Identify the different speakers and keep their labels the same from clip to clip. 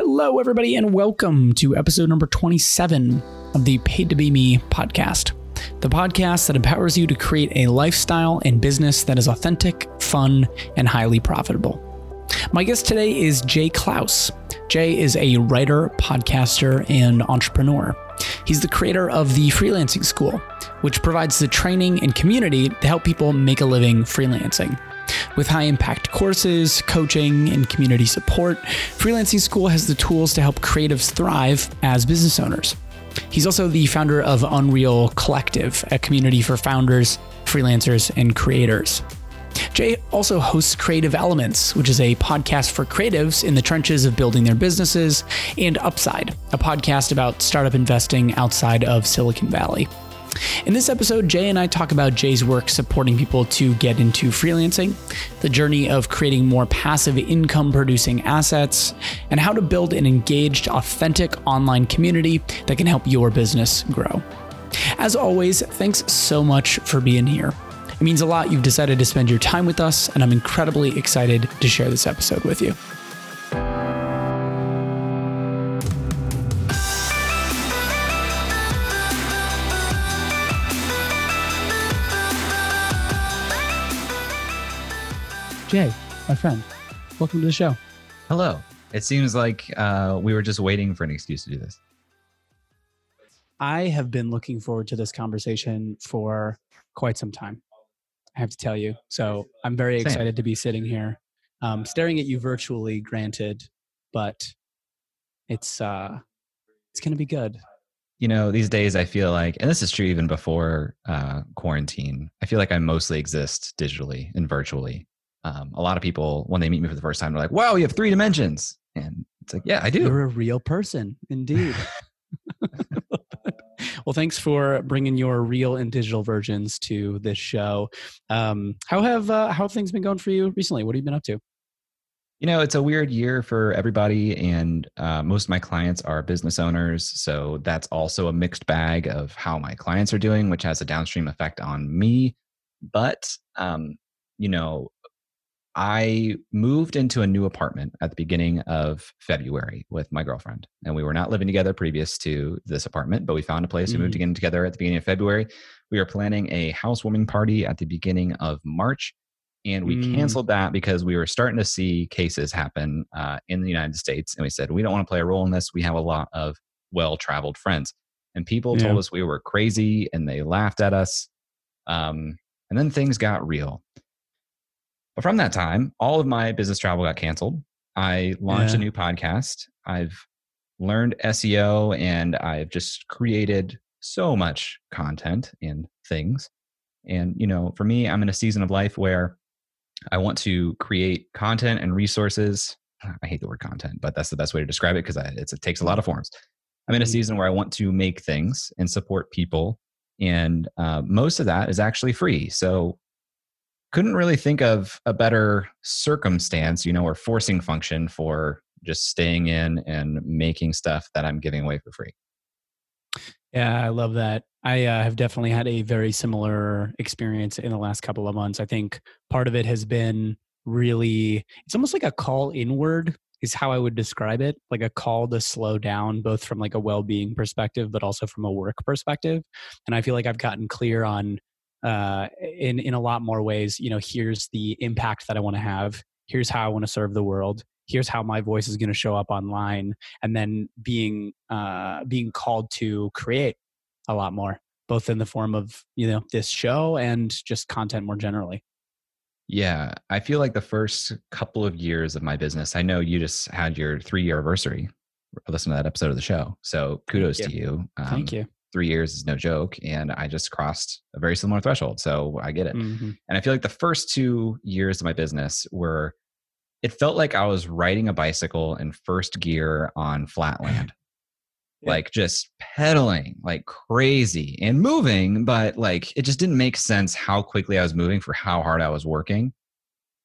Speaker 1: Hello, everybody, and welcome to episode number 27 of the Paid to Be Me podcast, the podcast that empowers you to create a lifestyle and business that is authentic, fun, and highly profitable. My guest today is Jay Clouse. Jay is a writer, podcaster, and entrepreneur. He's the creator of the Freelancing School, which provides the training and community to help people make a living freelancing. With high impact courses, coaching, and community support, Freelancing School has the tools to help creatives thrive as business owners. He's also the founder of Unreal Collective, a community for founders, freelancers, and creators. Jay also hosts Creative Elements, which is a podcast for creatives in the trenches of building their businesses, and Upside, a podcast about startup investing outside of Silicon Valley. In this episode, Jay and I talk about Jay's work supporting people to get into freelancing, the journey of creating more passive income producing assets, and how to build an engaged, authentic online community that can help your business grow. As always, thanks so much for being here. It means a lot you've decided to spend your time with us, and I'm incredibly excited to share this episode with you. Jay, my friend, welcome to the show.
Speaker 2: Hello. It seems like uh, we were just waiting for an excuse to do this.
Speaker 1: I have been looking forward to this conversation for quite some time. I have to tell you. So I'm very
Speaker 2: Same.
Speaker 1: excited to be sitting here, um, staring at you virtually, granted, but it's uh, it's gonna be good.
Speaker 2: You know, these days I feel like, and this is true even before uh, quarantine, I feel like I mostly exist digitally and virtually. Um, a lot of people, when they meet me for the first time, they're like, wow, you have three dimensions. And it's like, yeah, I do.
Speaker 1: You're a real person, indeed. well, thanks for bringing your real and digital versions to this show. Um, how have uh, how have things been going for you recently? What have you been up to?
Speaker 2: You know, it's a weird year for everybody, and uh, most of my clients are business owners. So that's also a mixed bag of how my clients are doing, which has a downstream effect on me. But, um, you know, I moved into a new apartment at the beginning of February with my girlfriend, and we were not living together previous to this apartment, but we found a place. We moved
Speaker 1: Mhm.
Speaker 2: again together at the beginning of February. We are planning a housewarming party at the beginning of March, and we
Speaker 1: Mm.
Speaker 2: canceled that because we were starting to see cases happen uh, in the United States, and we said we don't want to play a role in this. We have a lot of well-traveled friends, and people
Speaker 1: Yeah.
Speaker 2: told us we were crazy, and they laughed at us. Um, and then things got real. But from that time, all of my business travel got canceled. I launched a new podcast. I've learned SEO and I've just created so much content and things. And, you know, for me, I'm in a season of life where I want to create content and resources. I hate the word content, but that's the best way to describe it because it takes a lot of forms. I'm in a
Speaker 1: Mhm.
Speaker 2: season where I want to make things and support people. And uh, most of that is actually free. So couldn't really think of a better circumstance, you know, or forcing function for just staying in and making stuff that I'm giving away for free.
Speaker 1: Yeah, I love that. I uh, have definitely had a very similar experience in the last couple of months. I think part of it has been really, it's almost like a call inward, is how I would describe it like a call to slow down, both from like a well being perspective, but also from a work perspective. And I feel like I've gotten clear on, uh, in, in a lot more ways, you know, here's the impact that I want to have, here's how I want to serve the world. Here's how my voice is going to show up online, and then being uh, being called to create a lot more, both in the form of you know this show and just content more generally.
Speaker 2: Yeah, I feel like the first couple of years of my business, I know you just had your three year anniversary. Listen to that episode of the show. So kudos
Speaker 1: you.
Speaker 2: to you. Um,
Speaker 1: Thank you.
Speaker 2: Three years is no joke. And I just crossed a very similar threshold. So I get it.
Speaker 1: Mhm.
Speaker 2: And I feel like the first two years of my business were, it felt like I was riding a bicycle in first gear on flat land.
Speaker 1: Yeah.
Speaker 2: Like just pedaling like crazy and moving, but like it just didn't make sense how quickly I was moving for how hard I was working.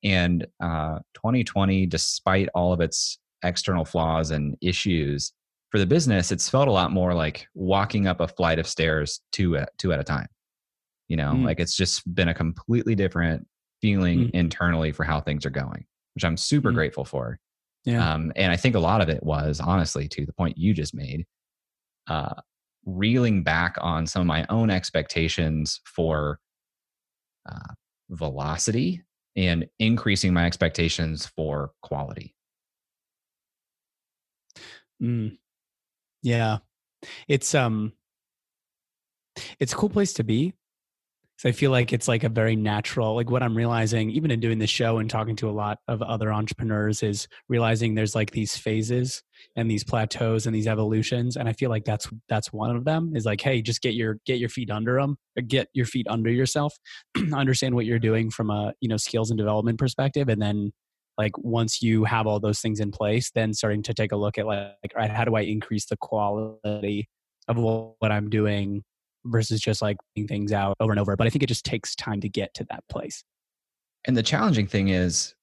Speaker 2: And uh, 2020, despite all of its external flaws and issues for the business, it's felt a lot more like walking up a flight of stairs two at, two at a time. You know,
Speaker 1: Mm.
Speaker 2: like it's just been a completely different feeling
Speaker 1: Mm.
Speaker 2: internally for how things are going, which I'm super
Speaker 1: Mm.
Speaker 2: grateful for. Yeah. Um, and I think a lot of it was honestly to the point you just made, uh, reeling back on some of my own expectations for uh, velocity and increasing my expectations for quality.
Speaker 1: Mm. Yeah. It's um it's a cool place to be so I feel like it's like a very natural, like what I'm realizing, even in doing the show and talking to a lot of other entrepreneurs, is realizing there's like these phases and these plateaus and these evolutions. And I feel like that's that's one of them. Is like, hey, just get your get your feet under them, get your feet under yourself, understand what you're doing from a you know skills and development perspective, and then like once you have all those things in place, then starting to take a look at like, like right, how do I increase the quality of what I'm doing versus just like things out over and over. But I think it just takes time to get to that place.
Speaker 2: And the challenging thing is,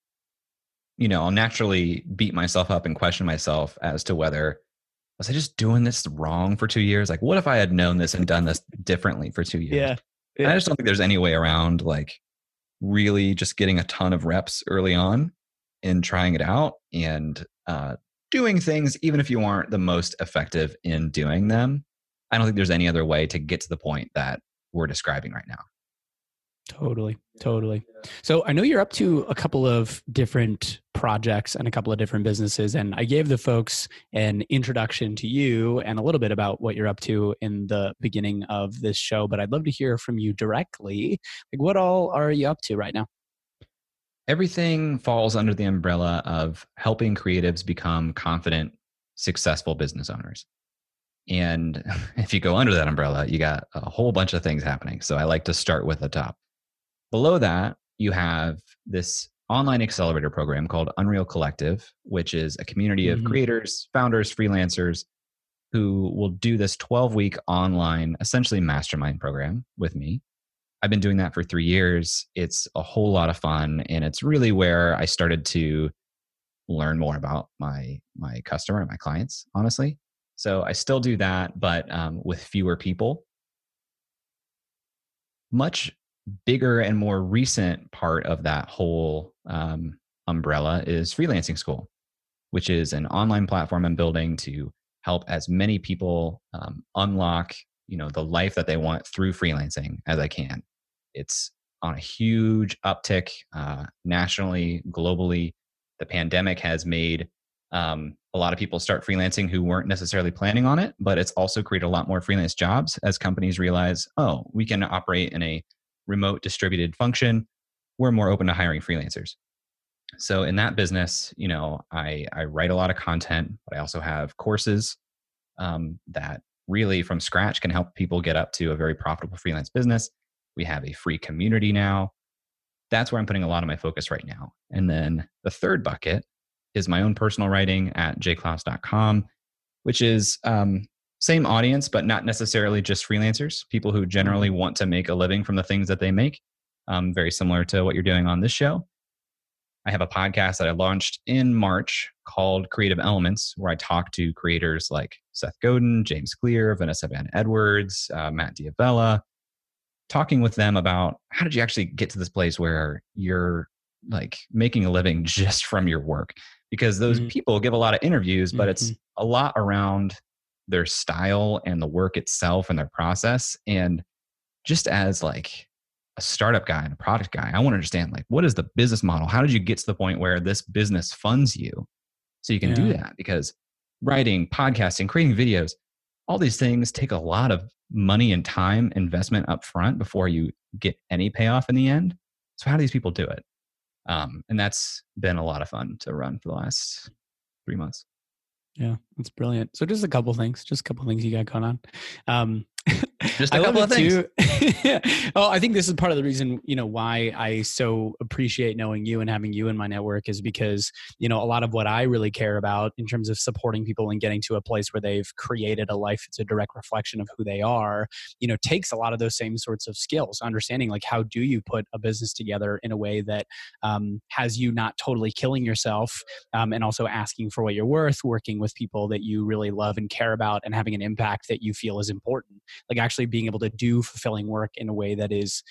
Speaker 2: you know, I'll naturally beat myself up and question myself as to whether was I just doing this wrong for two years? Like, what if I had known this and done this differently for two years?
Speaker 1: Yeah. yeah.
Speaker 2: I just don't think there's any way around like really just getting a ton of reps early on and trying it out and uh, doing things, even if you aren't the most effective in doing them, I don't think there's any other way to get to the point that we're describing right now.
Speaker 1: Totally. Totally. So I know you're up to a couple of different projects and a couple of different businesses. And I gave the folks an introduction to you and a little bit about what you're up to in the beginning of this show. But I'd love to hear from you directly. Like, what all are you up to right now?
Speaker 2: Everything falls under the umbrella of helping creatives become confident, successful business owners. And if you go under that umbrella, you got a whole bunch of things happening. So I like to start with the top. Below that, you have this online accelerator program called Unreal Collective, which is a community of mm-hmm. creators, founders, freelancers who will do this 12 week online, essentially mastermind program with me. I've been doing that for three years. It's a whole lot of fun. And it's really where I started to learn more about my my customer and my clients honestly so I still do that, but um, with fewer people. Much bigger and more recent part of that whole um, umbrella is freelancing school, which is an online platform I'm building to help as many people um, unlock you know the life that they want through freelancing as I can. It's on a huge uptick uh, nationally, globally. The pandemic has made um, a lot of people start freelancing who weren't necessarily planning on it, but it's also created a lot more freelance jobs as companies realize, oh, we can operate in a remote distributed function. We're more open to hiring freelancers. So in that business, you know, I, I write a lot of content, but I also have courses um, that really from scratch can help people get up to a very profitable freelance business. We have a free community now. That's where I'm putting a lot of my focus right now. And then the third bucket is my own personal writing at jayclouse.com, which is um, same audience, but not necessarily just freelancers, people who generally mm-hmm. want to make a living from the things that they make. Um, very similar to what you're doing on this show. I have a podcast that I launched in March called Creative Elements, where I talk to creators like Seth Godin, James Clear, Vanessa Van Edwards, uh, Matt D'Avella, talking with them about how did you actually get to this place where you're like making a living just from your work because those mm-hmm. people give a lot of interviews, but mm-hmm. it's a lot around their style and the work itself and their process. And just as like a startup guy and a product guy, I want to understand like what is the business model? How did you get to the point where this business funds you so you can yeah. do that? Because writing, podcasting, creating videos, all these things take a lot of money and time investment up front before you get any payoff in the end. So how do these people do it? Um, and that's been a lot of fun to run for the last three months.
Speaker 1: Yeah, that's brilliant. So just a couple things, just a couple things you got going on. Um,
Speaker 2: just a I couple of things.
Speaker 1: oh, I think this is part of the reason, you know, why I so appreciate knowing you and having you in my network is because, you know, a lot of what I really care about in terms of supporting people and getting to a place where they've created a life it's a direct reflection of who they are, you know, takes a lot of those same sorts of skills, understanding like how do you put a business together in a way that um, has you not totally killing yourself um, and also asking for what you're worth, working with people that you really love and care about and having an impact that you feel is important. Like actually being able to do fulfilling work in a way that is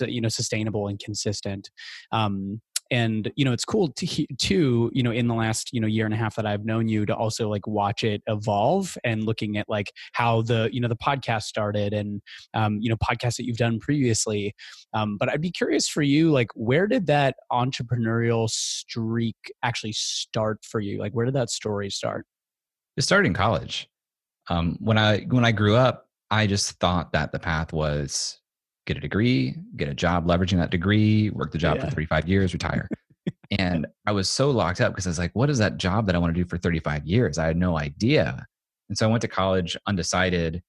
Speaker 1: you know sustainable and consistent. Um, and you know it's cool to too you know in the last you know year and a half that i've known you to also like watch it evolve and looking at like how the you know the podcast started and um, you know podcasts that you've done previously. Um, but i'd be curious for you like where did that entrepreneurial streak actually start for you? Like where did that story start?
Speaker 2: It started in college. Um, when i when i grew up i just thought that the path was get a degree, get a job leveraging that degree, work the job yeah. for 35 years, retire. and I was so locked up because I was like, what is that job that I want to do for 35 years? I had no idea. And so I went to college undecided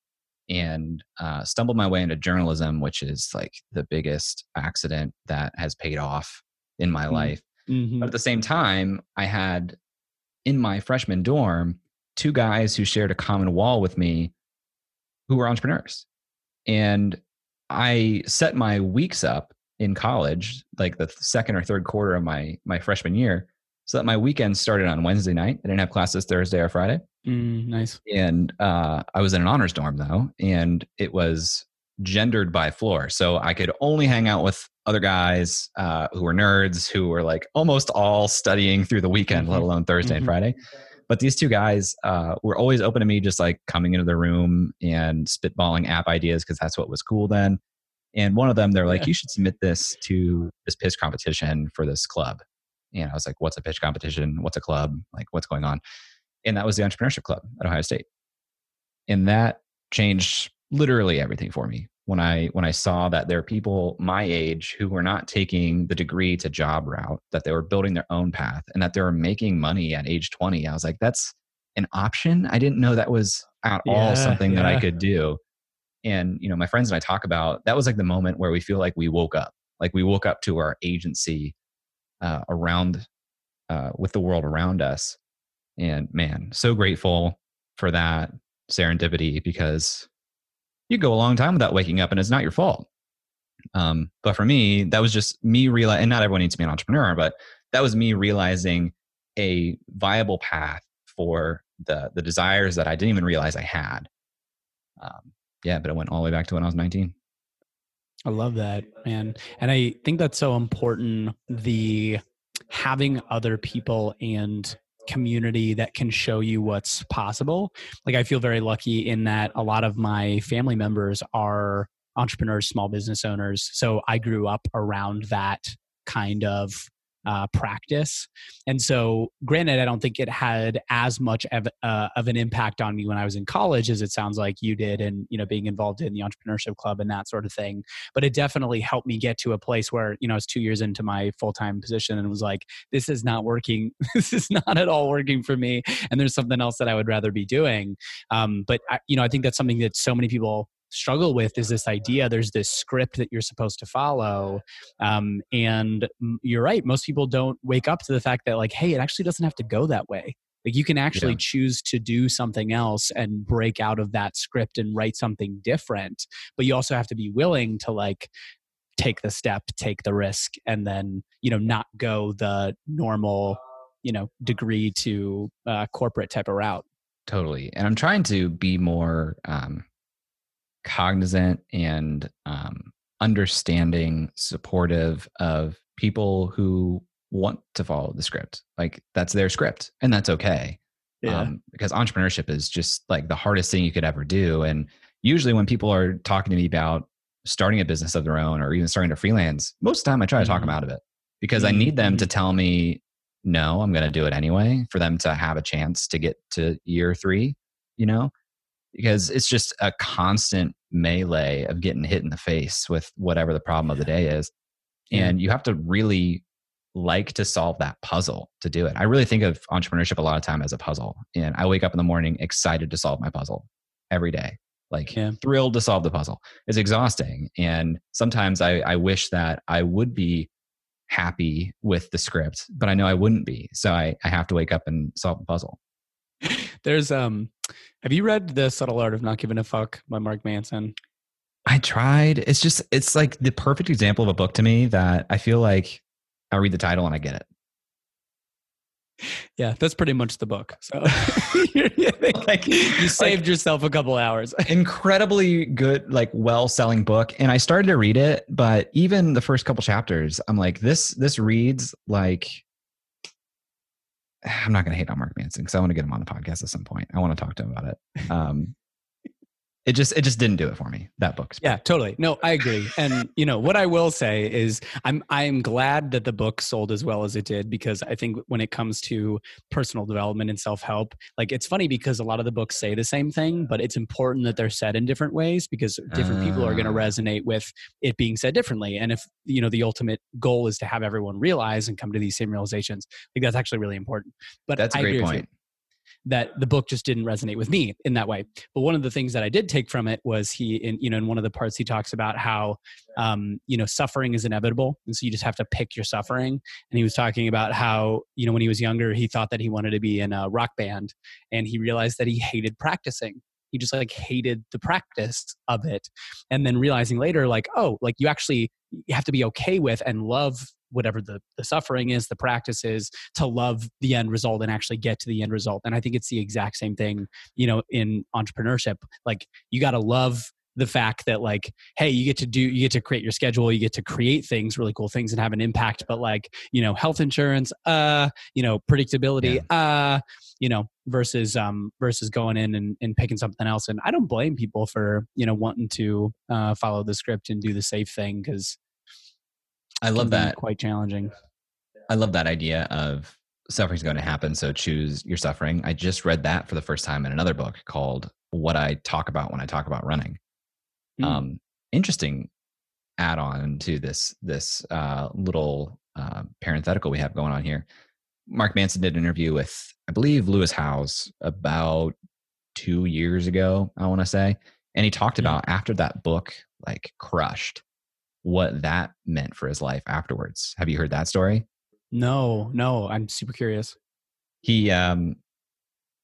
Speaker 2: and uh, stumbled my way into journalism, which is like the biggest accident that has paid off in my mm-hmm. life. Mm-hmm. But at the same time, I had in my freshman dorm two guys who shared a common wall with me who were entrepreneurs. And I set my weeks up in college, like the second or third quarter of my my freshman year, so that my weekends started on Wednesday night. I didn't have classes Thursday or Friday.
Speaker 1: Mm, nice.
Speaker 2: And uh, I was in an honors dorm though, and it was gendered by floor, so I could only hang out with other guys uh, who were nerds who were like almost all studying through the weekend, mm-hmm. let alone Thursday mm-hmm. and Friday. But these two guys uh, were always open to me, just like coming into the room and spitballing app ideas because that's what was cool then. And one of them, they're like, yeah. you should submit this to this pitch competition for this club. And I was like, what's a pitch competition? What's a club? Like, what's going on? And that was the entrepreneurship club at Ohio State. And that changed literally everything for me when I when I saw that there are people my age who were not taking the degree to job route, that they were building their own path and that they were making money at age 20. I was like, that's an option. I didn't know that was at yeah, all something yeah. that I could do. And you know, my friends and I talk about that was like the moment where we feel like we woke up, like we woke up to our agency uh, around uh, with the world around us. And man, so grateful for that serendipity because you go a long time without waking up and it's not your fault. Um, but for me, that was just me realizing, and not everyone needs to be an entrepreneur, but that was me realizing a viable path for the the desires that I didn't even realize I had. Um, yeah, but it went all the way back to when I was 19.
Speaker 1: I love that, man. And I think that's so important the having other people and community that can show you what's possible. Like I feel very lucky in that a lot of my family members are entrepreneurs, small business owners. So I grew up around that kind of uh, practice. And so, granted, I don't think it had as much of, uh, of an impact on me when I was in college as it sounds like you did, and you know, being involved in the entrepreneurship club and that sort of thing. But it definitely helped me get to a place where you know I was two years into my full time position and was like, this is not working. this is not at all working for me, and there's something else that I would rather be doing. Um, but I, you know, I think that's something that so many people struggle with is this idea there's this script that you're supposed to follow um, and you're right most people don't wake up to the fact that like hey it actually doesn't have to go that way like you can actually yeah. choose to do something else and break out of that script and write something different but you also have to be willing to like take the step take the risk and then you know not go the normal you know degree to uh, corporate type of route
Speaker 2: totally and i'm trying to be more um cognizant and um, understanding, supportive of people who want to follow the script. Like that's their script, and that's okay. Yeah. Um, because entrepreneurship is just like the hardest thing you could ever do. And usually, when people are talking to me about starting a business of their own or even starting to freelance, most of the time I try to talk mm-hmm. them out of it because. I need them to mm-hmm. tell me, no, I'm going to do it anyway for them to have a chance to get to year three, you know? Because it's just a constant melee of getting hit in the face with whatever the problem of the day is. And you have to really like to solve that puzzle to do it. I really think of entrepreneurship a lot of time as a puzzle. And I wake up in the morning excited to solve my puzzle every day, like yeah. thrilled to solve the puzzle. It's exhausting. And sometimes I, I wish that I would be happy with the script, but I know I wouldn't be. So I, I have to wake up and solve the puzzle.
Speaker 1: There's um have you read The Subtle Art of Not Giving a Fuck by Mark Manson?
Speaker 2: I tried. It's just it's like the perfect example of a book to me that I feel like I read the title and I get it.
Speaker 1: yeah, that's pretty much the book. So like you saved like, yourself a couple hours.
Speaker 2: incredibly good, like well selling book. And I started to read it, but even the first couple chapters, I'm like, this this reads like I'm not going to hate on Mark Manson because I want to get him on the podcast at some point. I want to talk to him about it. Um, it just it just didn't do it for me that book.
Speaker 1: Yeah totally. No i agree. And you know what i will say is i'm i'm glad that the book sold as well as it did because i think when it comes to personal development and self-help like it's funny because a lot of the books say the same thing but it's important that they're said in different ways because different uh, people are going to ah. resonate with it being said differently. And if you know the ultimate goal is to have everyone realize and come to these same realizations i think that's actually really important.
Speaker 2: But that's a great point
Speaker 1: that the book just didn't resonate with me in that way. But one of the things that I did take from it was he, in you know, in one of the parts he talks about how, um, you know, suffering is inevitable, and so you just have to pick your suffering. And he was talking about how, you know, when he was younger, he thought that he wanted to be in a rock band, and he realized that he hated practicing he just like hated the practice of it and then realizing later like oh like you actually have to be okay with and love whatever the, the suffering is, the practice is to love the end result and actually get to the end result. And I think it's the exact same thing, you know, in entrepreneurship. Like you got to love the fact that like hey you get to do you get to create your schedule you get to create things really cool things and have an impact but like you know health insurance uh you know predictability yeah. uh you know versus um versus going in and, and picking something else and i don't blame people for you know wanting to uh follow the script and do the safe thing because
Speaker 2: I love that.
Speaker 1: Quite challenging.
Speaker 2: I love that idea of suffering is going to happen, so choose your suffering. I just read that for the first time in another book called "What I Talk About When I Talk About Running." Mm. Um, interesting add-on to this this uh, little uh, parenthetical we have going on here. Mark Manson did an interview with, I believe, Lewis Howes about two years ago. I want to say, and he talked mm. about after that book like crushed what that meant for his life afterwards. Have you heard that story?
Speaker 1: No, no, I'm super curious.
Speaker 2: He um,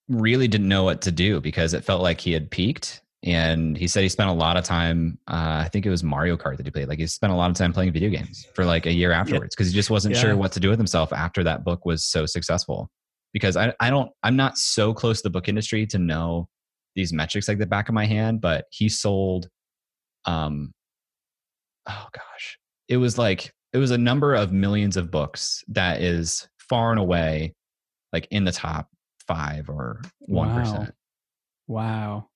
Speaker 2: really didn't know what to do because it felt like he had peaked. And he said he spent a lot of time, uh, I think it was Mario Kart that he played. Like he spent a lot of time playing video games for like a year afterwards because yeah. he just wasn't yeah. sure what to do with himself after that book was so successful. Because I, I don't, I'm not so close to the book industry to know these metrics like the back of my hand, but he sold um, oh gosh, it was like it was a number of millions of books that is far and away like in the top five or one
Speaker 1: wow. wow.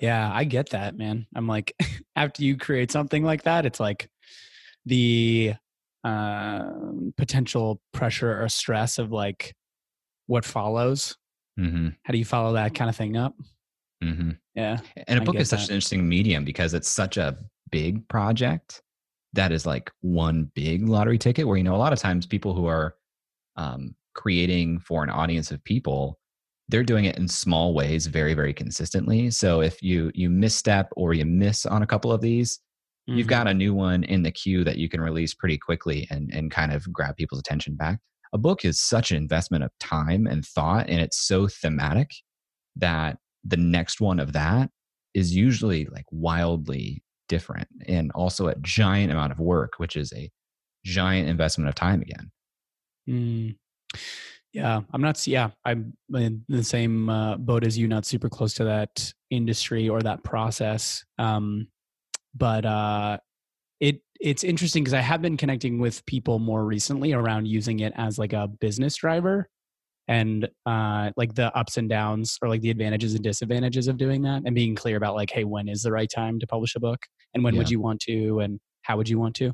Speaker 1: Yeah, I get that, man. I'm like, after you create something like that, it's like the uh, potential pressure or stress of like what follows. Mm-hmm. How do you follow that kind of thing up? Mm-hmm. Yeah.
Speaker 2: And a book is such that. an interesting medium because it's such a big project that is like one big lottery ticket where you know a lot of times people who are um, creating for an audience of people they're doing it in small ways very very consistently so if you you misstep or you miss on a couple of these mm-hmm. you've got a new one in the queue that you can release pretty quickly and and kind of grab people's attention back a book is such an investment of time and thought and it's so thematic that the next one of that is usually like wildly different and also a giant amount of work, which is a giant investment of time again.
Speaker 1: Mm. Yeah, I'm not. Yeah, I'm in the same uh, boat as you. Not super close to that industry or that process, um, but uh, it it's interesting because I have been connecting with people more recently around using it as like a business driver and uh, like the ups and downs or like the advantages and disadvantages of doing that and being clear about like hey when is the right time to publish a book? And when yeah. would you want to? And how would you want to?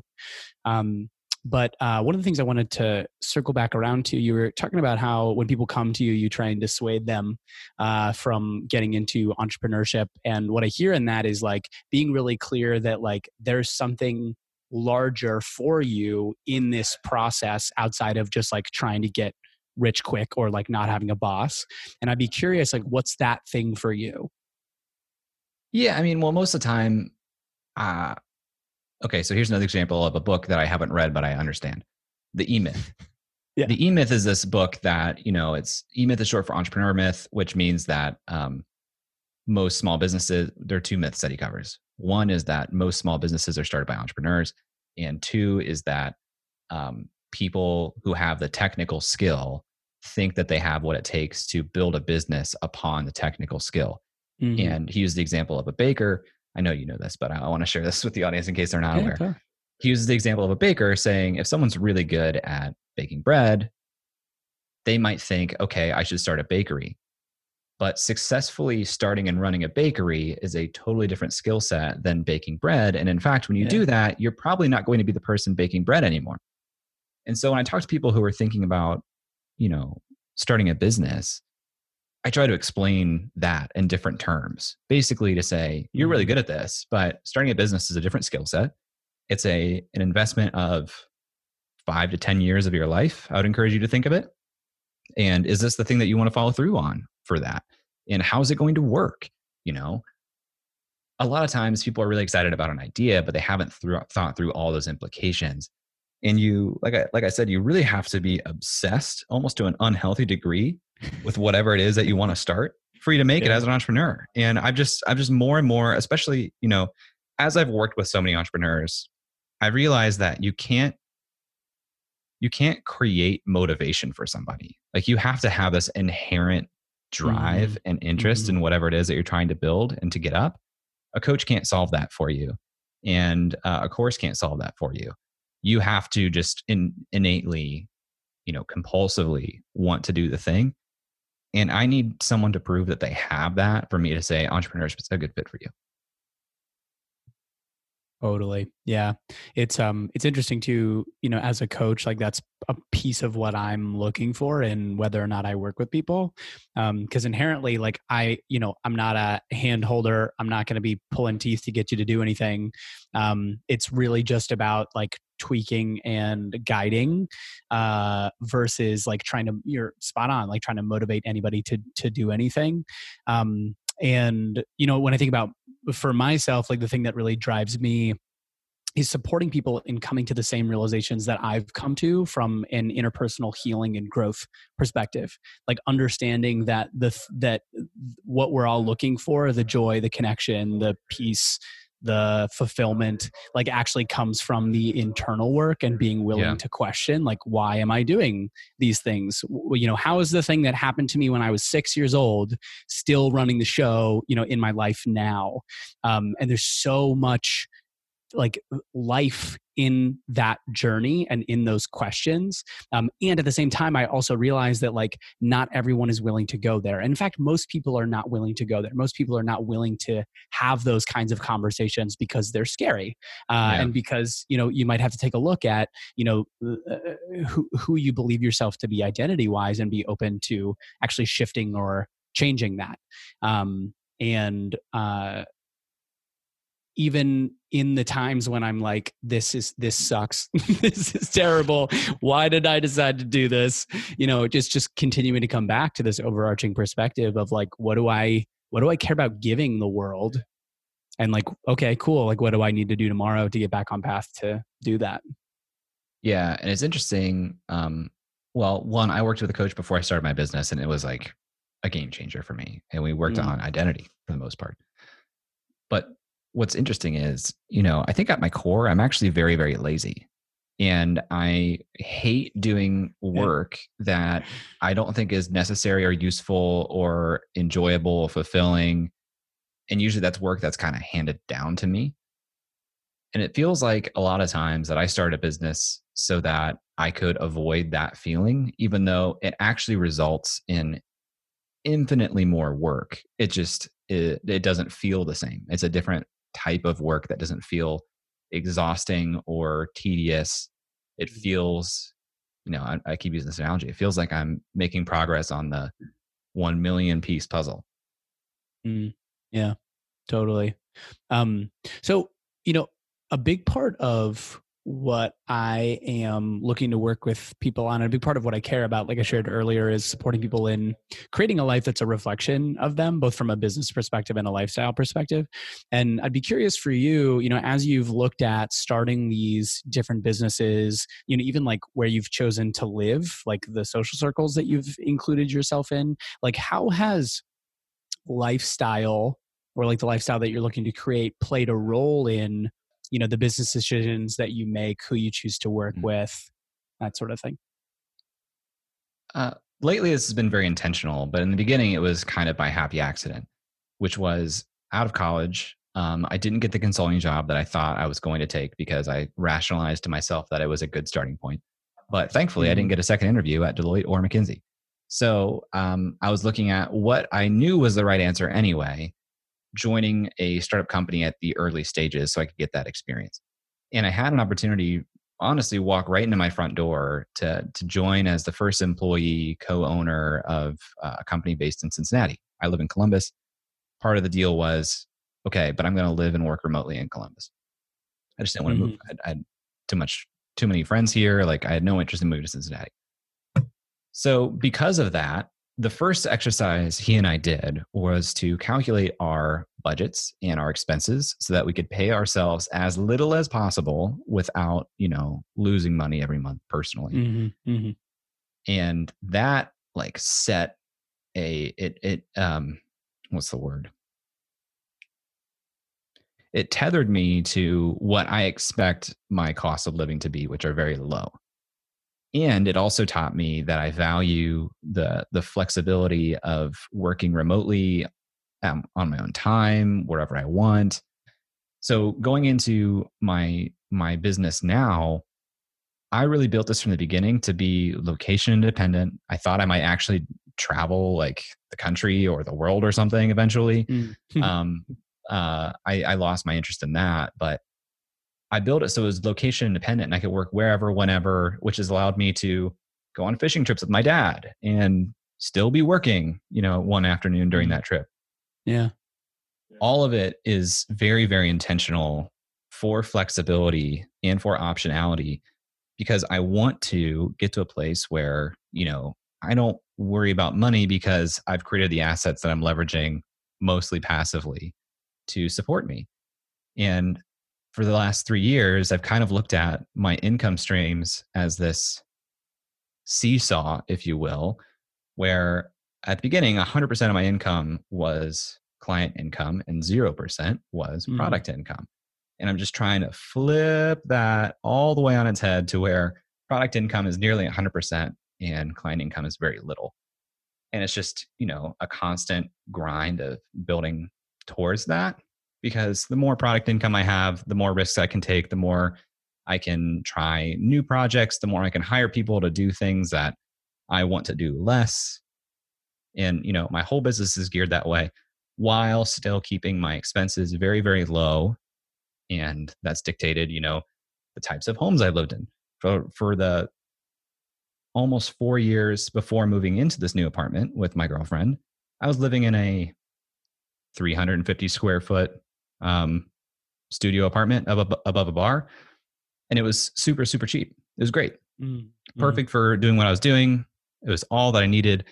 Speaker 1: Um, but uh, one of the things i wanted to circle back around to you were talking about how when people come to you you try and dissuade them uh, from getting into entrepreneurship. And what i hear in that is like being really clear that like there's something larger for you in this process outside of just like trying to get rich quick or like not having a boss. And I'd be curious, like, what's that thing for you?
Speaker 2: Yeah, I mean, well, most of the time, uh, okay, so here's another example of a book that I haven't read, but I understand The E Myth. yeah. The E Myth is this book that, you know, it's E Myth is short for entrepreneur myth, which means that um, most small businesses, there are two myths that he covers. One is that most small businesses are started by entrepreneurs, and two is that um, people who have the technical skill think that they have what it takes to build a business upon the technical skill. Mm-hmm. And he used the example of a baker. I know you know this, but I want to share this with the audience in case they're not yeah, aware. He uses the example of a baker saying if someone's really good at baking bread, they might think, okay, I should start a bakery. But successfully starting and running a bakery is a totally different skill set than baking bread. And in fact, when you yeah. do that, you're probably not going to be the person baking bread anymore. And so when I talk to people who are thinking about, you know, starting a business, I try to explain that in different terms. Basically to say, you're really mm-hmm. good at this, but starting a business is a different skill set. It's a an investment of 5 to 10 years of your life. I would encourage you to think of it. And is this the thing that you want to follow through on for that? And how is it going to work? You know, a lot of times people are really excited about an idea, but they haven't thought through all those implications and you like I like I said, you really have to be obsessed almost to an unhealthy degree with whatever it is that you want to start for you to make yeah. it as an entrepreneur. And I've just I've just more and more, especially you know, as I've worked with so many entrepreneurs, I realized that you can't you can't create motivation for somebody. Like you have to have this inherent drive mm-hmm. and interest mm-hmm. in whatever it is that you're trying to build and to get up. A coach can't solve that for you, and uh, a course can't solve that for you you have to just in, innately you know compulsively want to do the thing and i need someone to prove that they have that for me to say entrepreneurship is a good fit for you
Speaker 1: Totally. Yeah. It's um it's interesting to, you know, as a coach, like that's a piece of what I'm looking for and whether or not I work with people. Um, because inherently, like I, you know, I'm not a hand holder. I'm not gonna be pulling teeth to get you to do anything. Um, it's really just about like tweaking and guiding uh versus like trying to you're spot on, like trying to motivate anybody to to do anything. Um and you know when i think about for myself like the thing that really drives me is supporting people in coming to the same realizations that I've come to from an interpersonal healing and growth perspective. Like understanding that the that what we're all looking for, the joy, the connection, the peace, the fulfillment like actually comes from the internal work and being willing yeah. to question like why am i doing these things you know how is the thing that happened to me when i was six years old still running the show you know in my life now um, and there's so much like life in that journey and in those questions. Um, and at the same time i also realize that like not everyone is willing to go there. In fact most people are not willing to go there. Most people are not willing to have those kinds of conversations because they're scary uh, yeah. and because you know you might have to take a look at you know uh, uh who, who you believe yourself to be identity wise and be open to actually shifting or changing that. Um, and uh, even in the times when i'm like this is this sucks. This is terrible. Why did i decide to do this? You know just just continuing to come back to this overarching perspective of like what do i what do i care about giving the world? And like okay cool like what do i need to do tomorrow to get back on path to do that?
Speaker 2: Yeah and it's interesting um well one i worked with a coach before i started my business and it was like a game changer for me and we worked mm. on identity for the most part. But what's interesting is, you know, I think at my core, I'm actually very, very lazy. And I hate doing mm. work that I don't think is necessary or useful or enjoyable or fulfilling. And usually that's work that's kind of handed down to me. And it feels like a lot of times that I start a business so that I could avoid that feeling, even though it actually results in infinitely more work. It just, it, it doesn't feel the same. It's a different type of work that doesn't feel exhausting or tedious. It mm-hmm. feels, you know, I, I keep using this analogy. It feels like I'm making progress on the one million piece puzzle.
Speaker 1: Mm, yeah, totally. Um, so, you know, a big part of what I am looking to work with people on. And a big part of what I care about, like I shared earlier, is supporting people in creating a life that's a reflection of them, both from a business perspective and a lifestyle perspective. And I'd be curious for you, you know, as you've looked at starting these different businesses, you know, even like where you've chosen to live, like the social circles that you've included yourself in, like how has lifestyle or like the lifestyle that you're looking to create played a role in you know the business decisions that you make who you choose to work mm-hmm. with that sort of thing
Speaker 2: uh, lately this has been very intentional, but in the beginning it was kind of by happy accident, which was out of college. Um, I didn't get the consulting job that I thought I was going to take because I rationalized to myself that it was a good starting point. But thankfully, I didn't mm-hmm. get a second interview at Deloitte or McKinsey. So um, I was looking at what I knew was the right answer anyway, joining a startup company at the early stages so I could get that experience. And I had an opportunity, honestly, walk right into my front door to, to join as the first employee co owner of uh, a company based in Cincinnati. I live in Columbus. Part of the deal was okay, but I'm going to live and work remotely in Columbus. I just didn't want to mm-hmm. move. I, I had too much, too many friends here. Like I had no interest in moving to Cincinnati. So because of that, the first exercise he and I did was to calculate our budgets and our expenses so that we could pay ourselves as little as possible without, you know, losing money every month personally. Mm-hmm, mm-hmm. And that like set a it it um what's the word? It tethered me to what I expect my cost of living to be, which are very low and it also taught me that I value the the flexibility of working remotely um, on my own time, wherever I want. So going into my my business now, I really built this from the beginning to be location independent. I thought I might actually travel like the country or the world or something eventually. Mm. um, uh, I, I lost my interest in that, but I built it so it was location independent and I could work wherever, whenever, which has allowed me to go on fishing trips with my dad and still be working, you know, one afternoon during mm-hmm. that trip.
Speaker 1: Yeah.
Speaker 2: All of it is very, very intentional for flexibility and for optionality because I want to get to a place where, you know, I don't worry about money because I've created the assets that I'm leveraging mostly passively to support me. And for the last three years, I've kind of looked at my income streams as this seesaw, if you will, where at the beginning, 100% of my income was client income and 0% was mm. product income. And I'm just trying to flip that all the way on its head to where product income is nearly 100% and client income is very little. And it's just, you know, a constant grind of building towards that because the more product income I have, the more risks I can take, the more I can try new projects, the more I can hire people to do things that I want to do less. And, you know, my whole business is geared that way while still keeping my expenses very, very low. And that's dictated, you know, the types of homes I've lived in. For, for the almost four years before moving into this new apartment with my girlfriend, I was living in a 350 square foot um, studio apartment above, above a bar. And it was super, super cheap. It was great. Mm-hmm. Perfect for doing what I was doing. It was all that I needed,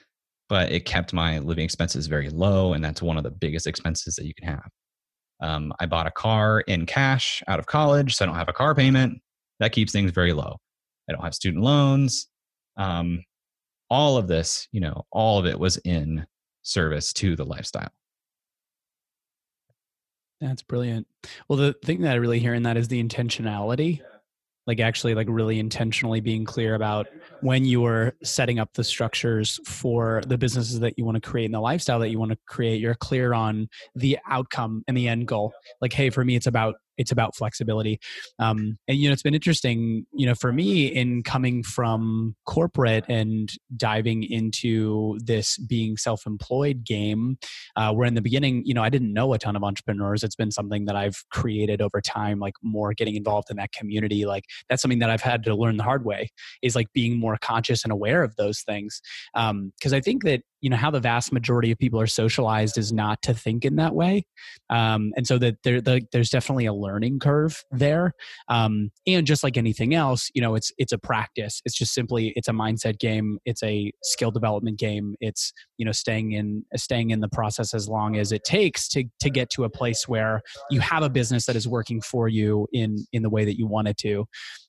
Speaker 2: but it kept my living expenses very low. And that's one of the biggest expenses that you can have. Um, I bought a car in cash out of college, so I don't have a car payment. That keeps things very low. I don't have student loans. Um, all of this, you know, all of it was in service to the lifestyle.
Speaker 1: That's brilliant. Well, the thing that I really hear in that is the intentionality like actually like really intentionally being clear about when you are setting up the structures for the businesses that you want to create and the lifestyle that you want to create you're clear on the outcome and the end goal. Like hey for me it's about it's about flexibility. Um, and you know it's been interesting you know for me in coming from corporate and diving into this being self-employed game uh, where in the beginning you know i didn't know a ton of entrepreneurs. It's been something that i've created over time like more getting involved in that community. Like that's something that i've had to learn the hard way is like being more conscious and aware of those things. Um, because um, i think that you know how the vast majority of people are socialized is not to think in that way. Um, and so that there the, there's definitely a learning curve there. Um, and just like anything else you know it's it's a practice. It's just simply it's a mindset game. It's a skill development game. It's you know staying in staying in the process as long as it takes to to get to a place where you have a business that is working for you in in the way that you want it to.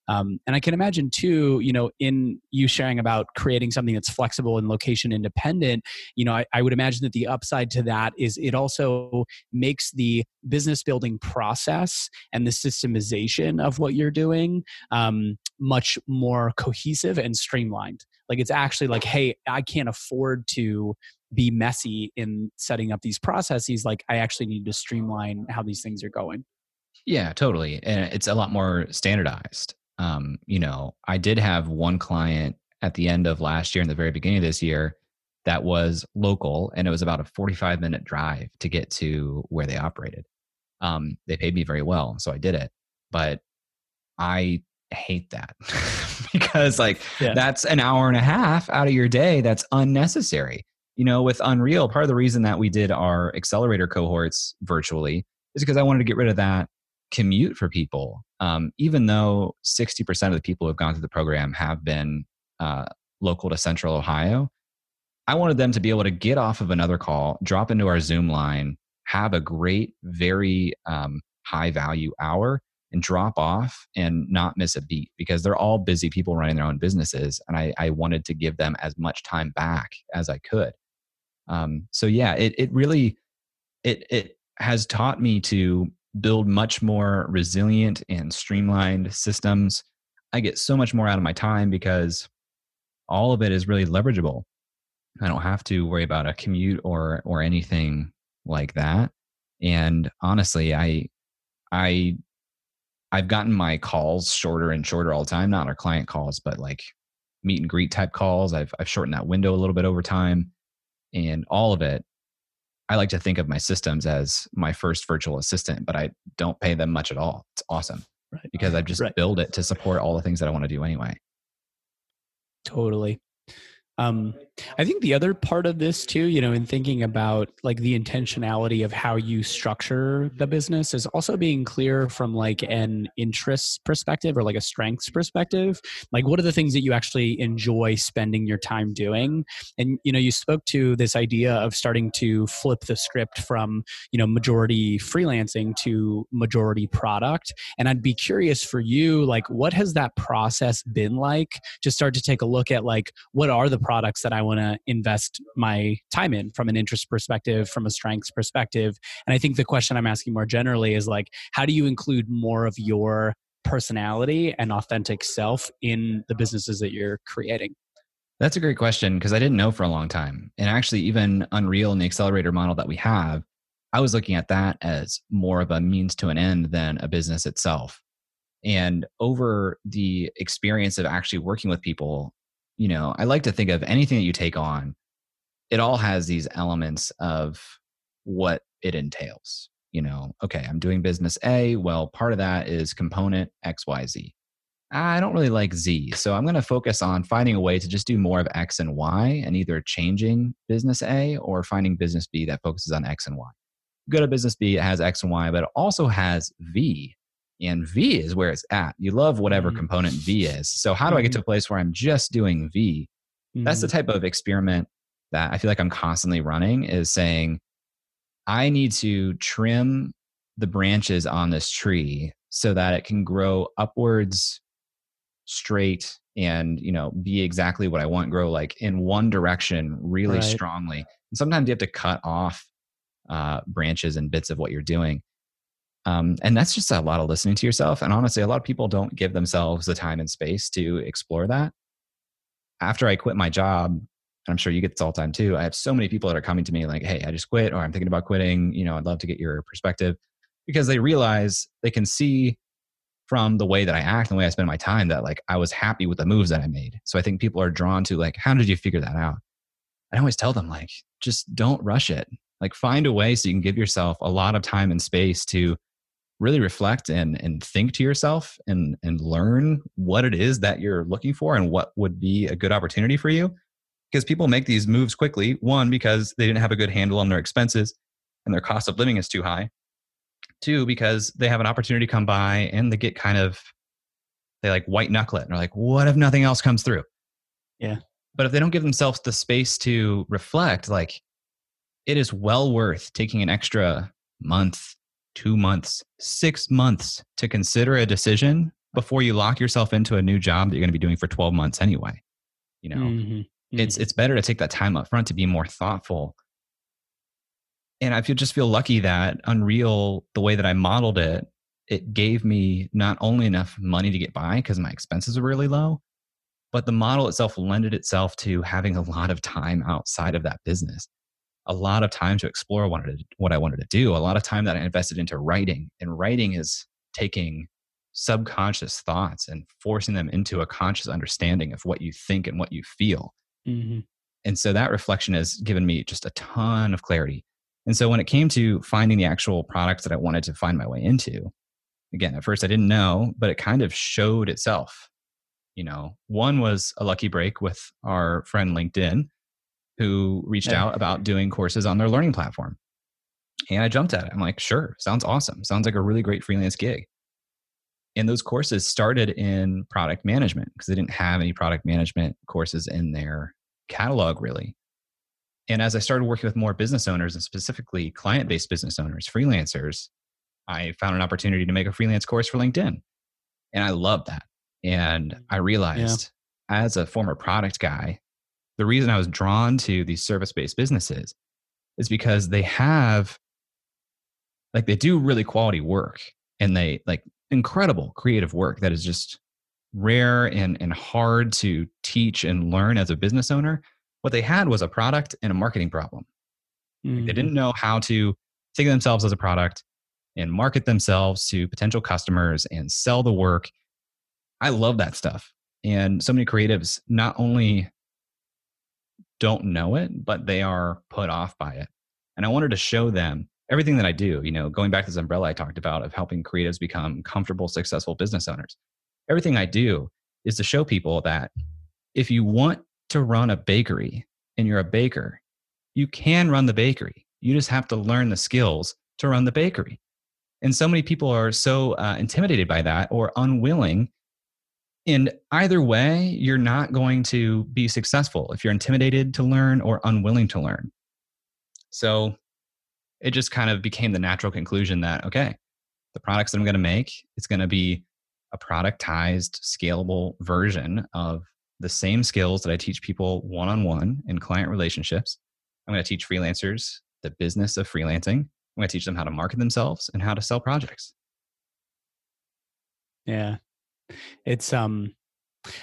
Speaker 1: Um, and I can imagine too, you know, in you sharing about creating something that's flexible and location independent, you know, I, I would imagine that the upside to that is it also makes the business building process and the systemization of what you're doing um, much more cohesive and streamlined. Like it's actually like hey i can't afford to be messy in setting up these processes like i actually need to streamline how these things are going.
Speaker 2: Yeah totally and it's a lot more standardized. Um, you know i did have one client at the end of last year and the very beginning of this year that was local and it was about a 45 minute drive to get to where they operated. Um, they paid me very well so i did it but i hate that because like yeah. that's an hour and a half out of your day that's unnecessary. You know with unreal part of the reason that we did our accelerator cohorts virtually is because i wanted to get rid of that commute for people. Um, even though 60% of the people who have gone through the program have been uh, local to central ohio i wanted them to be able to get off of another call drop into our zoom line have a great very um, high value hour and drop off and not miss a beat because they're all busy people running their own businesses. And I, I wanted to give them as much time back as I could. Um, so yeah, it, it really, it, it has taught me to build much more resilient and streamlined systems. I get so much more out of my time because all of it is really leverageable. I don't have to worry about a commute or or anything like that. And honestly, I I I've gotten my calls shorter and shorter all the time, not our client calls, but like meet and greet type calls. I've, I've shortened that window a little bit over time and all of it. I like to think of my systems as my first virtual assistant, but I don't pay them much at all. It's awesome right. because I've just right. built it to support all the things that I want to do anyway.
Speaker 1: Totally. Um, I think the other part of this too, you know, in thinking about like the intentionality of how you structure the business is also being clear from like an interest perspective or like a strengths perspective. Like, what are the things that you actually enjoy spending your time doing? And, you know, you spoke to this idea of starting to flip the script from, you know, majority freelancing to majority product. And I'd be curious for you, like, what has that process been like to start to take a look at like, what are the products that I want to invest my time in from an interest perspective, from a strengths perspective. And I think the question I'm asking more generally is like, how do you include more of your personality and authentic self in the businesses that you're creating?
Speaker 2: That's a great question because I didn't know for a long time. And actually, even Unreal and the accelerator model that we have, I was looking at that as more of a means to an end than a business itself. And over the experience of actually working with people, you know, I like to think of anything that you take on, it all has these elements of what it entails. You know, okay, I'm doing business A. Well, part of that is component XYZ. I don't really like Z. So I'm going to focus on finding a way to just do more of X and Y and either changing business A or finding business B that focuses on X and Y. Go to business B, it has X and Y, but it also has V and V is where it's at. You love whatever mm component V is. So how do I get to mm-hmm. a place where I'm just doing V? mm That's the mm-hmm. type of experiment that I feel like I'm constantly running is saying I need to trim the branches on this tree so that it can grow upwards straight and you know be exactly what I want grow like in one direction really right. strongly. And sometimes you have to cut off uh, branches and bits of what you're doing. Um, and that's just a lot of listening to yourself. And honestly, a lot of people don't give themselves the time and space to explore that. After I quit my job, and I'm sure you get this all the time too. I have so many people that are coming to me like, hey, I just quit or I'm thinking about quitting. You know, I'd love to get your perspective because they realize they can see from the way that I act and the way I spend my time that like I was happy with the moves that I made. So I think people are drawn to like, how did you figure that out? I always tell them like, just don't rush it. Like find a way so you can give yourself a lot of time and space to really reflect and and think to yourself and and learn what it is that you're looking for and what would be a good opportunity for you. Because people make these moves quickly one because they didn't have a good handle on their expenses and their cost of living is too high. Two because they have an opportunity come by and they get kind of they like white knuckle it and they're like what if nothing else comes through?
Speaker 1: Yeah.
Speaker 2: But if they don't give themselves the space to reflect like it is well worth taking an extra month two months, six months to consider a decision before you lock yourself into a new job that you're going to be doing for 12 months anyway. You know, mm-hmm. Mm-hmm. it's it's better to take that time up front to be more thoughtful. And I feel just feel lucky that Unreal, the way that I modeled it, it gave me not only enough money to get by because my expenses are really low, but the model itself lended itself to having a lot of time outside of that business a lot of time to explore what I, wanted to, what I wanted to do a lot of time that i invested into writing and writing is taking subconscious thoughts and forcing them into a conscious understanding of what you think and what you feel. Mm-hmm. and so that reflection has given me just a ton of clarity. And so when it came to finding the actual products that i wanted to find my way into again at first i didn't know but it kind of showed itself. You know one was a lucky break with our friend linkedin who reached yeah. out about doing courses on their learning platform. And i jumped at it. I'm like sure sounds awesome. Sounds like a really great freelance gig. And those courses started in product management because they didn't have any product management courses in their catalog really. And as i started working with more business owners and specifically client-based business owners freelancers i found an opportunity to make a freelance course for linkedin. And i loved that. And mm. I realized yeah. as a former product guy, the reason I was drawn to these service based businesses is because they have, like, they do really quality work and they like incredible creative work that is just rare and, and hard to teach and learn as a business owner. What they had was a product and a marketing problem. Mm-hmm. They didn't know how to think of themselves as a product and market themselves to potential customers and sell the work I love that stuff. And so many creatives not only don't know it, but they are put off by it. And I wanted to show them everything that I do, you know, going back to this umbrella I talked about of helping creatives become comfortable, successful business owners. Everything I do is to show people that if you want to run a bakery and you're a baker, you can run the bakery. You just have to learn the skills to run the bakery. And so many people are so uh, intimidated by that or unwilling and either way, you're not going to be successful if you're intimidated to learn or unwilling to learn. So it just kind of became the natural conclusion that, okay, the products that I'm going to make, it's going to be a productized, scalable version of the same skills that I teach people one on one in client relationships. I'm going to teach freelancers the business of freelancing. I'm going to teach them how to market themselves and how to sell projects.
Speaker 1: Yeah, it's um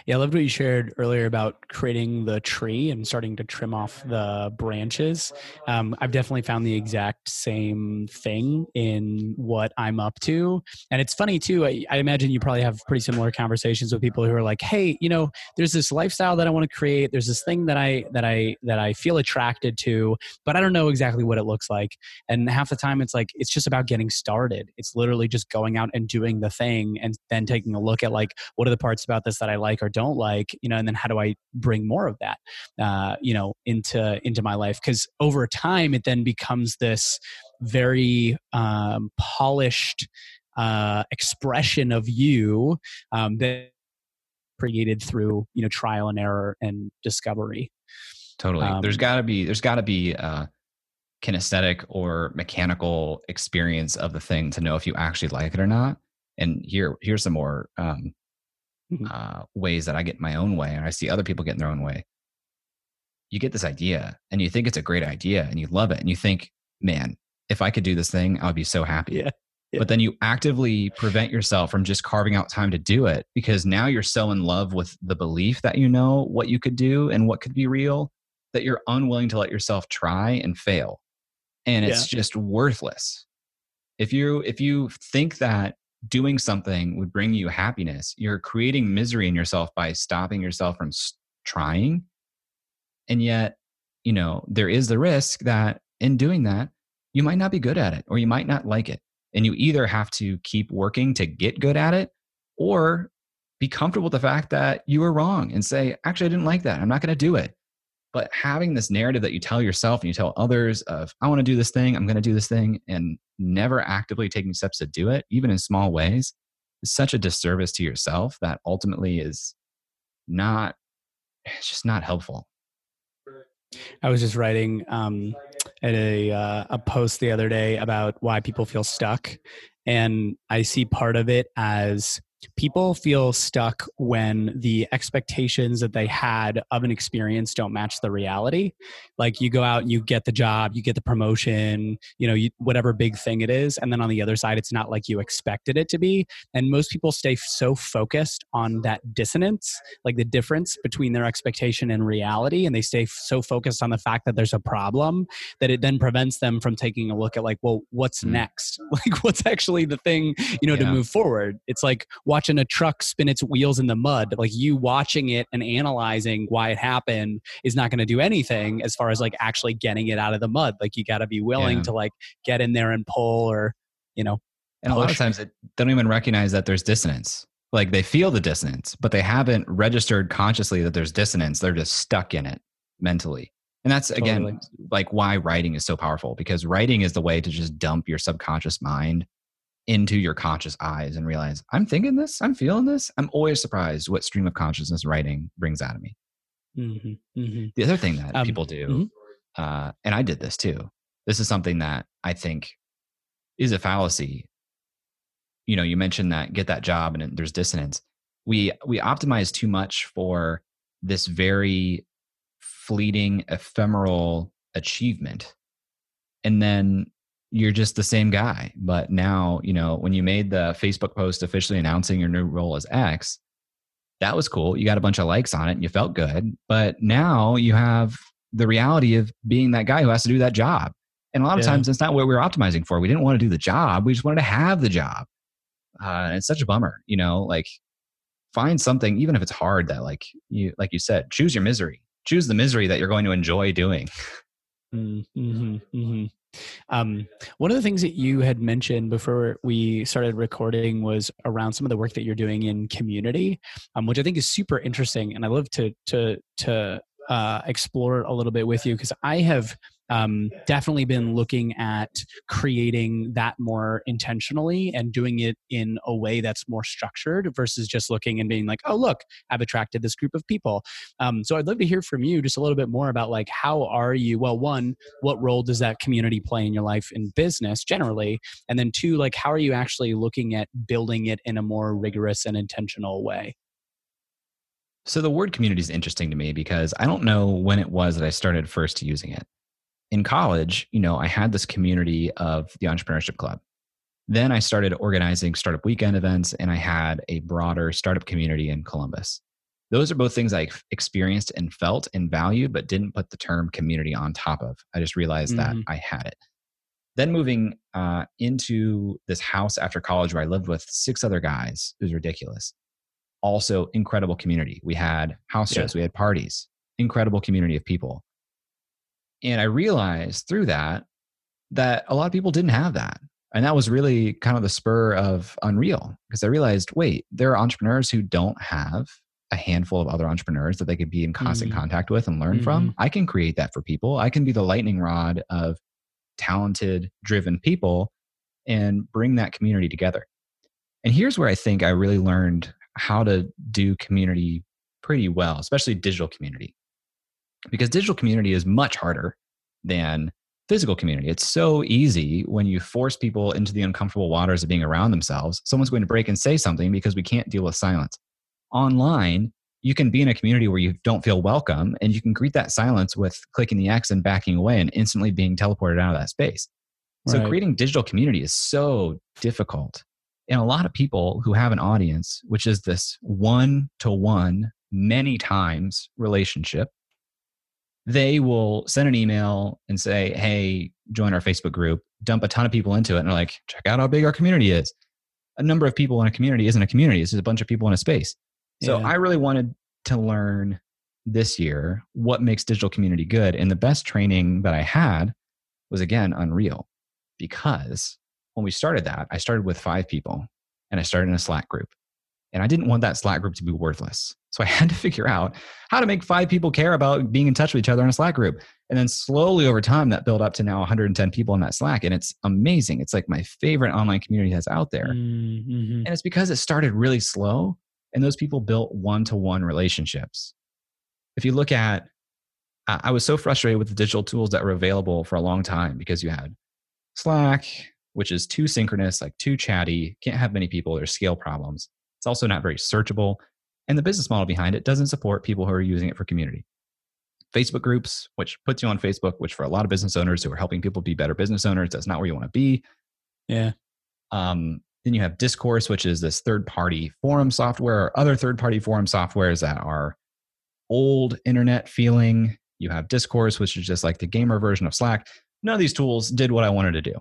Speaker 1: yeah, I loved what you shared earlier about creating the tree and starting to trim off the branches. Um, I've definitely found the exact same thing in what I'm up to. And it's funny too, I, I, imagine you probably have pretty similar conversations with people who are like, hey, you know, there's this lifestyle that I want to create. There's this thing that I that I that I feel attracted to, but I don't know exactly what it looks like. And half the time it's like it's just about getting started. It's literally just going out and doing the thing and then taking a look at like what are the parts about this that I like like or don't like you know and then how do i bring more of that uh, you know into into my life? Because over time it then becomes this very um, polished uh, expression of you um, that created through you know trial and error and discovery.
Speaker 2: Totally. Um, there's got to be there's got to be uh kinesthetic or mechanical experience of the thing to know if you actually like it or not. And here here's some more um, mm-hmm. uh, ways that I get my own way and I see other people getting their own way. You get this idea and you think it's a great idea and you love it and you think, man, if I could do this thing, I would be so happy. Yeah. Yeah. But then you actively prevent yourself from just carving out time to do it because now you're so in love with the belief that you know what you could do and what could be real that you're unwilling to let yourself try and fail. And it's yeah. just worthless. If you if you think that doing something would bring you happiness, you're creating misery in yourself by stopping yourself from trying. And yet, you know, there is the risk that in doing that, you might not be good at it or you might not like it. And you either have to keep working to get good at it or be comfortable with the fact that you were wrong and say, actually, I didn't like that. I'm not going to do it. But having this narrative that you tell yourself and you tell others of, I want to do this thing, I'm going to do this thing, and never actively taking steps to do it, even in small ways, is such a disservice to yourself that ultimately is not, it's just not helpful.
Speaker 1: I was just writing um, at a uh, a post the other day about why people feel stuck, and I see part of it as people feel stuck when the expectations that they had of an experience don't match the reality like you go out and you get the job you get the promotion you know you, whatever big thing it is and then on the other side it's not like you expected it to be and most people stay so focused on that dissonance like the difference between their expectation and reality and they stay so focused on the fact that there's a problem that it then prevents them from taking a look at like well what's mm. next like what's actually the thing you know yeah. to move forward it's like watching a truck spin its wheels in the mud like you watching it and analyzing why it happened is not going to do anything as far as like actually getting it out of the mud like you got to be willing yeah. to like get in there and pull or you know
Speaker 2: and push. a lot of times they don't even recognize that there's dissonance like they feel the dissonance but they haven't registered consciously that there's dissonance they're just stuck in it mentally and that's again totally. like why writing is so powerful because writing is the way to just dump your subconscious mind into your conscious eyes and realize I'm thinking this, I'm feeling this. I'm always surprised what stream of consciousness writing brings out of me. Mm-hmm, mm-hmm. The other thing that um, people do, mm-hmm. uh, and I did this too. This is something that I think is a fallacy. You know, you mentioned that get that job and there's dissonance. We we optimize too much for this very fleeting, ephemeral achievement, and then you're just the same guy. But now, you know, when you made the Facebook post officially announcing your new role as X, that was cool. You got a bunch of likes on it and you felt good. But now you have the reality of being that guy who has to do that job. And a lot of yeah. times that's not what we were optimizing for. We didn't want to do the job. We just wanted to have the job. Uh, it's such a bummer, you know, like find something, even if it's hard that like you, like you said, choose your misery, choose the misery that you're going to enjoy doing. Mm-hmm,
Speaker 1: mm-hmm. Um, one of the things that you had mentioned before we started recording was around some of the work that you're doing in community, um, which I think is super interesting, and I love to to to uh, explore a little bit with you because I have um, definitely been looking at creating that more intentionally and doing it in a way that's more structured versus just looking and being like, oh, look, I've attracted this group of people. Um, so I'd love to hear from you just a little bit more about like, how are you? Well, one, what role does that community play in your life in business generally? And then two, like, how are you actually looking at building it in a more rigorous and intentional way?
Speaker 2: So the word community is interesting to me because I don't know when it was that I started first using it in college, you know, I had this community of the Entrepreneurship Club. Then I started organizing startup weekend events and I had a broader startup community in Columbus. Those are both things I experienced and felt and valued, but didn't put the term community on top of. I just realized mm-hmm. that I had it. Then moving uh, into this house after college where I lived with six other guys, it was ridiculous. Also, incredible community. We had house shows, yeah. we had parties, incredible community of people. And I realized through that that a lot of people didn't have that. And that was really kind of the spur of Unreal because I realized wait, there are entrepreneurs who don't have a handful of other entrepreneurs that they could be in constant mm-hmm. contact with and learn mm-hmm. from. I can create that for people. I can be the lightning rod of talented, driven people and bring that community together. And here's where I think I really learned how to do community pretty well, especially digital community because digital community is much harder than physical community. It's so easy when you force people into the uncomfortable waters of being around themselves. Someone's going to break and say something because we can't deal with silence. Online, you can be in a community where you don't feel welcome and you can greet that silence with clicking the X and backing away and instantly being teleported out of that space. So creating digital community is so difficult. And a lot of people who have an audience, which is this one to one, many times relationship, they will send an email and say, Hey, join our Facebook group, dump a ton of people into it, and they're like, check out how big our community is. A number of people in a community isn't a community, it's just a bunch of people in a space. So yeah. I really wanted to learn this year what makes digital community good. And the best training that I had was again Unreal because when we started that, I started with five people and I started in a Slack group. And I didn't want that Slack group to be worthless. So I had to figure out how to make five people care about being in touch with each other in a Slack group. And then slowly over time, that built up to now 110 people in that Slack. And it's amazing. It's like my favorite online community that's out there. Mm-hmm. And it's because it started really slow and those people built one to one relationships. If you look at, I was so frustrated with the digital tools that were available for a long time because you had Slack, which is too synchronous, like too chatty, can't have many people, there's scale problems. It's also not very searchable. And the business model behind it doesn't support people who are using it for community. Facebook groups, which puts you on Facebook, which for a lot of business owners who are helping people be better business owners, that's not where you want to be.
Speaker 1: Yeah.
Speaker 2: Um, then you have Discourse, which is this third party forum software or other third party forum softwares that are old internet feeling. You have Discord, which is just like the gamer version of Slack. None of these tools did what I wanted to do.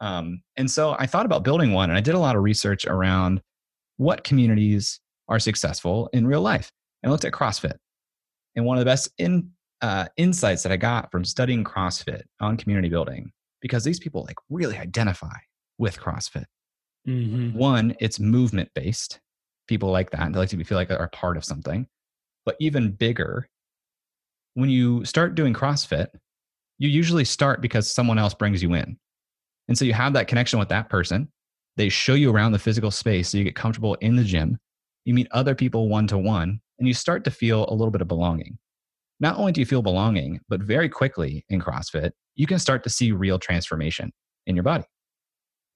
Speaker 2: Um, and so I thought about building one and I did a lot of research around what communities are successful in real life and looked at CrossFit. And one of the best in, uh, insights that I got from studying CrossFit on community building, because these people like really identify with CrossFit. Mm-hmm. One, it's movement based. People like that. They like to feel like they're a part of something. But even bigger, when you start doing CrossFit, you usually start because someone else brings you in. And so you have that connection with that person. They show you around the physical space so you get comfortable in the gym. You meet other people one to one, and you start to feel a little bit of belonging. Not only do you feel belonging, but very quickly in CrossFit, you can start to see real transformation in your body.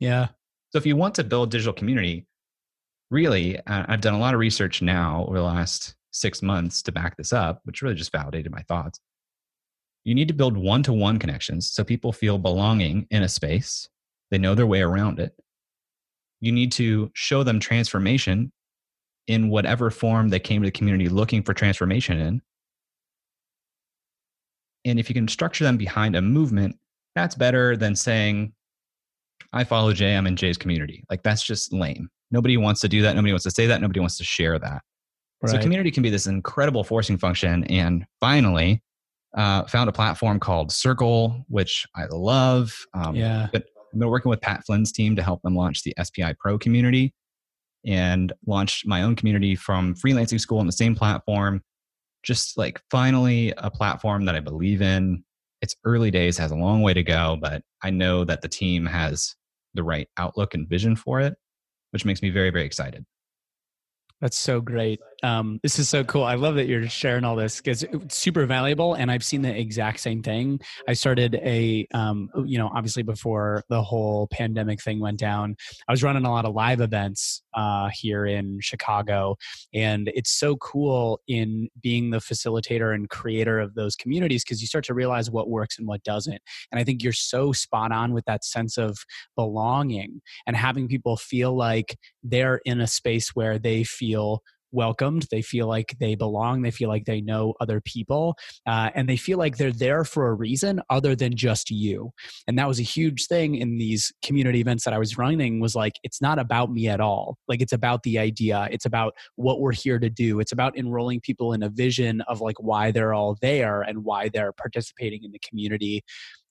Speaker 1: Yeah.
Speaker 2: So if you want to build digital community, really, I've done a lot of research now over the last six months to back this up, which really just validated my thoughts. You need to build one to one connections so people feel belonging in a space, they know their way around it. You need to show them transformation in whatever form they came to the community looking for transformation in. And if you can structure them behind a movement, that's better than saying, I follow Jay, I'm in Jay's community. Like that's just lame. Nobody wants to do that. Nobody wants to say that. Nobody wants to share that. Right. So community can be this incredible forcing function. And finally, uh, found a platform called Circle, which I love.
Speaker 1: Um, yeah.
Speaker 2: But I've been working with Pat Flynn's team to help them launch the SPI Pro community and launched my own community from freelancing school on the same platform. Just like finally a platform that I believe in. It's early days, has a long way to go, but I know that the team has the right outlook and vision for it, which makes me very, very excited.
Speaker 1: That's so great. Um, this is so cool. I love that you're sharing all this because it's super valuable. And I've seen the exact same thing. I started a, um, you know, obviously before the whole pandemic thing went down, I was running a lot of live events uh, here in Chicago. And it's so cool in being the facilitator and creator of those communities because you start to realize what works and what doesn't. And I think you're so spot on with that sense of belonging and having people feel like they're in a space where they feel welcomed. They feel like they belong. They feel like they know other people. Uh, and they feel like they're there for a reason other than just you. And that was a huge thing in these community events that I was running was like, it's not about me at all. Like it's about the idea. It's about what we're here to do. It's about enrolling people in a vision of like why they're all there and why they're participating in the community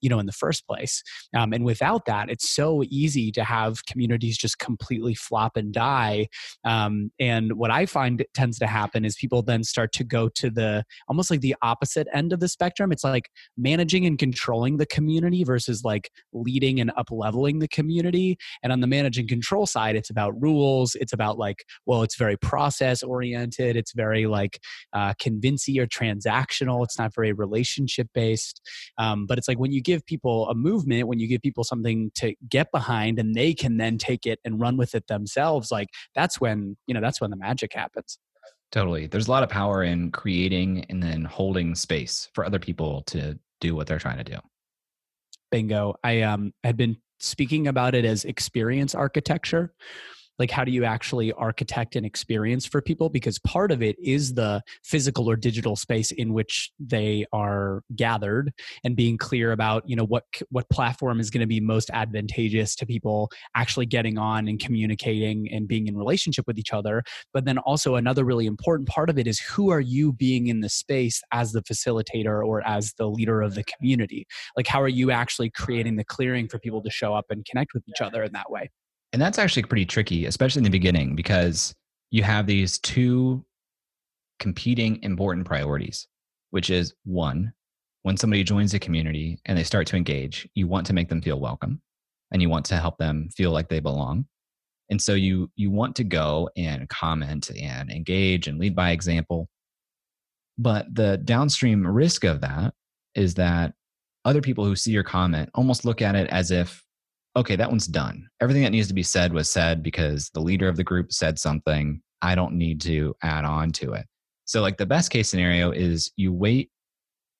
Speaker 1: you know in the first place. Um, and without that it's so easy to have communities just completely flop and die. Um, and what i find tends to happen is people then start to go to the almost like the opposite end of the spectrum. It's like managing and controlling the community versus like leading and up leveling the community. And on the manage and control side it's about rules. It's about like well it's very process oriented it's very like uh, convincing or transactional. It's not very relationship based um, but it's like when you give people a movement, when you give people something to get behind and they can then take it and run with it themselves, like that's when, you know, that's when the magic happens.
Speaker 2: Totally. There's a lot of power in creating and then holding space for other people to do what they're trying to do.
Speaker 1: Bingo. I um had been speaking about it as experience architecture like how do you actually architect an experience for people? Because part of it is the physical or digital space in which they are gathered and being clear about you know what what platform is going to be most advantageous to people actually getting on and communicating and being in relationship with each other. But then also another really important part of it is who are you being in the space as the facilitator or as the leader of the community? Like how are you actually creating the clearing for people to show up and connect with each other in that way
Speaker 2: and that's actually pretty tricky, especially in the beginning, because you have these two competing important priorities, which is one, when somebody joins a community and they start to engage, you want to make them feel welcome and you want to help them feel like they belong. And so you you want to go and comment and engage and lead by example. But the downstream risk of that is that other people who see your comment almost look at it as if okay, that one's done. Everything that needs to be said was said because the leader of the group said something. I don't need to add on to it. So, like, the best case scenario is you wait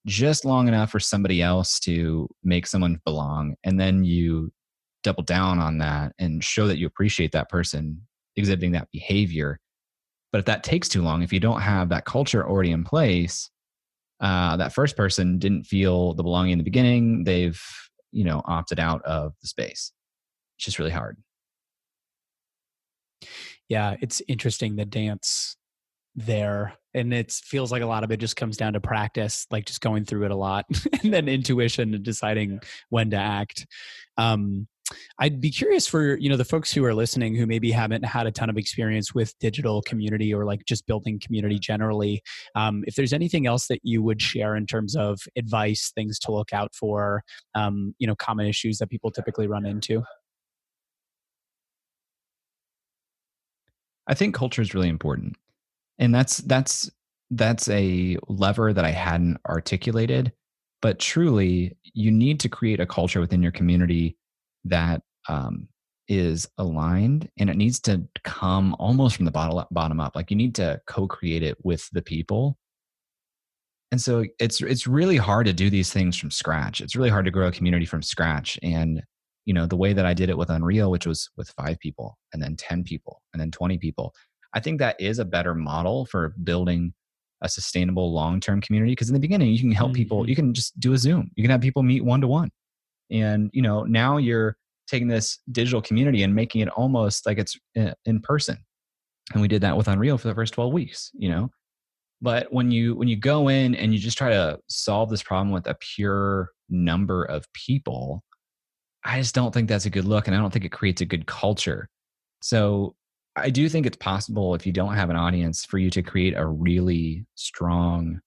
Speaker 2: just long enough for somebody else to make someone belong, and then you double down on that and show that you appreciate that person exhibiting that behavior. But if that takes too long, if you don't have that culture already in place, uh, that first person didn't feel the belonging in the beginning. They've you know opted out of the space. It's just really hard.
Speaker 1: Yeah, it's interesting the dance there and it feels like a lot of it just comes down to practice like just going through it a lot and then intuition and deciding when to act um, I'd be curious for you know the folks who are listening who maybe haven't had a ton of experience with digital community or like just building community generally. Um, if there's anything else that you would share in terms of advice, things to look out for, um, you know, common issues that people typically run into.
Speaker 2: I think culture is really important, and that's that's that's a lever that I hadn't articulated. But truly, you need to create a culture within your community that um, is aligned and it needs to come almost from the bottom, bottom up. Like you need to co-create it with the people. And so it's it's really hard to do these things from scratch. It's really hard to grow a community from scratch. And you know, the way that I did it with Unreal, which was with five people and then 10 people and then 20 people, I think that is a better model for building a sustainable long-term community. Because in the beginning, you can help people, mm-hmm. you can just do a Zoom. You can have people meet one to one and you know now you're taking this digital community and making it almost like it's uh, in person. And we did that with unreal for the first 12 weeks you know? But when you when you go in and you just try to solve this problem with a pure number of people i just don't think that's a good look and i don't think it creates a good culture. So i do think it's possible if you don't have an audience for you to create a really strong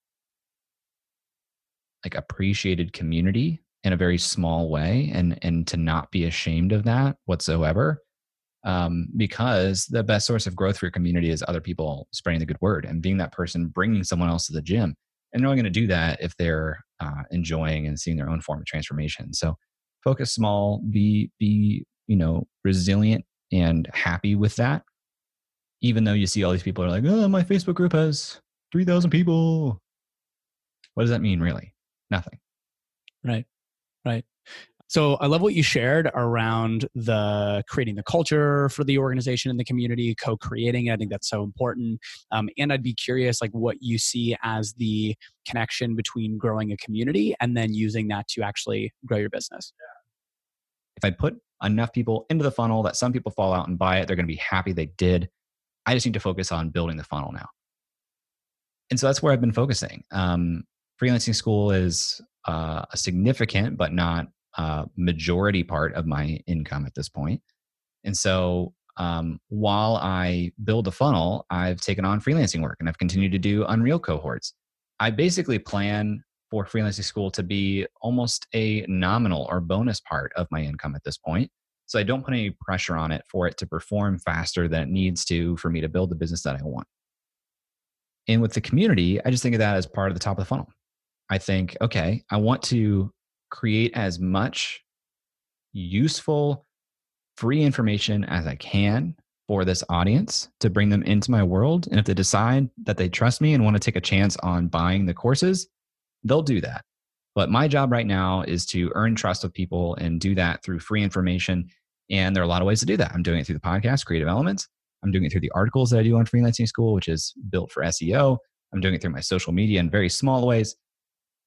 Speaker 2: like appreciated community in a very small way and and to not be ashamed of that whatsoever um, because the best source of growth for your community is other people spreading the good word and being that person bringing someone else to the gym and they're only going to do that if they're uh, enjoying and seeing their own form of transformation. So focus small be be you know resilient and happy with that. Even though you see all these people are like oh my facebook group has 3000 people. What does that mean really? Nothing.
Speaker 1: Right Right. So I love what you shared around the creating the culture for the organization and the community, co-creating. I think that's so important. Um, and I'd be curious, like what you see as the connection between growing a community and then using that to actually grow your business.
Speaker 2: If I put enough people into the funnel that some people fall out and buy it, they're going to be happy they did. I just need to focus on building the funnel now. And so that's where I've been focusing. Um, freelancing school is uh, a significant but not uh, majority part of my income at this point. And so um, while I build a funnel, I've taken on freelancing work and I've continued to do Unreal cohorts. I basically plan for freelancing school to be almost a nominal or bonus part of my income at this point. So I don't put any pressure on it for it to perform faster than it needs to for me to build the business that I want. And with the community, I just think of that as part of the top of the funnel. I think, okay, I want to create as much useful, free information as I can for this audience to bring them into my world. And if they decide that they trust me and want to take a chance on buying the courses, they'll do that. But my job right now is to earn trust of people and do that through free information. And there are a lot of ways to do that. I'm doing it through the podcast, Creative Elements. I'm doing it through the articles that I do on Freelancing School, which is built for SEO. I'm doing it through my social media in very small ways